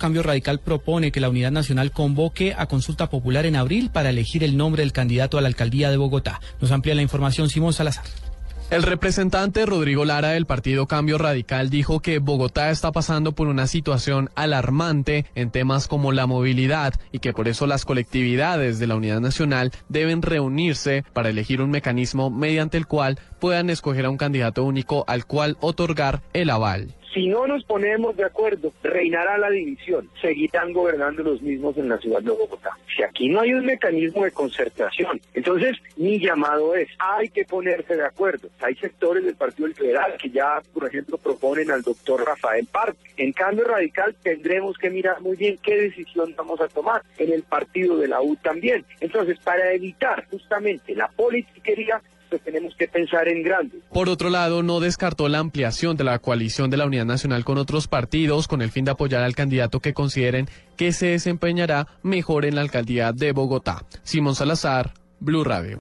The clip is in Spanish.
Cambio Radical propone que la Unidad Nacional convoque a consulta popular en abril para elegir el nombre del candidato a la alcaldía de Bogotá. Nos amplía la información Simón Salazar. El representante Rodrigo Lara del partido Cambio Radical dijo que Bogotá está pasando por una situación alarmante en temas como la movilidad y que por eso las colectividades de la Unidad Nacional deben reunirse para elegir un mecanismo mediante el cual puedan escoger a un candidato único al cual otorgar el aval. Si no nos ponemos de acuerdo, reinará la división. Seguirán gobernando los mismos en la ciudad de Bogotá. Si aquí no hay un mecanismo de concertación, entonces mi llamado es, hay que ponerse de acuerdo. Hay sectores del Partido Federal que ya, por ejemplo, proponen al doctor Rafael Parque. En cambio radical tendremos que mirar muy bien qué decisión vamos a tomar. En el partido de la U también. Entonces, para evitar justamente la politiquería, pues tenemos que pensar en grande. Por otro lado, no descartó la ampliación de la coalición de la Unidad Nacional con otros partidos con el fin de apoyar al candidato que consideren que se desempeñará mejor en la alcaldía de Bogotá. Simón Salazar, Blue Radio.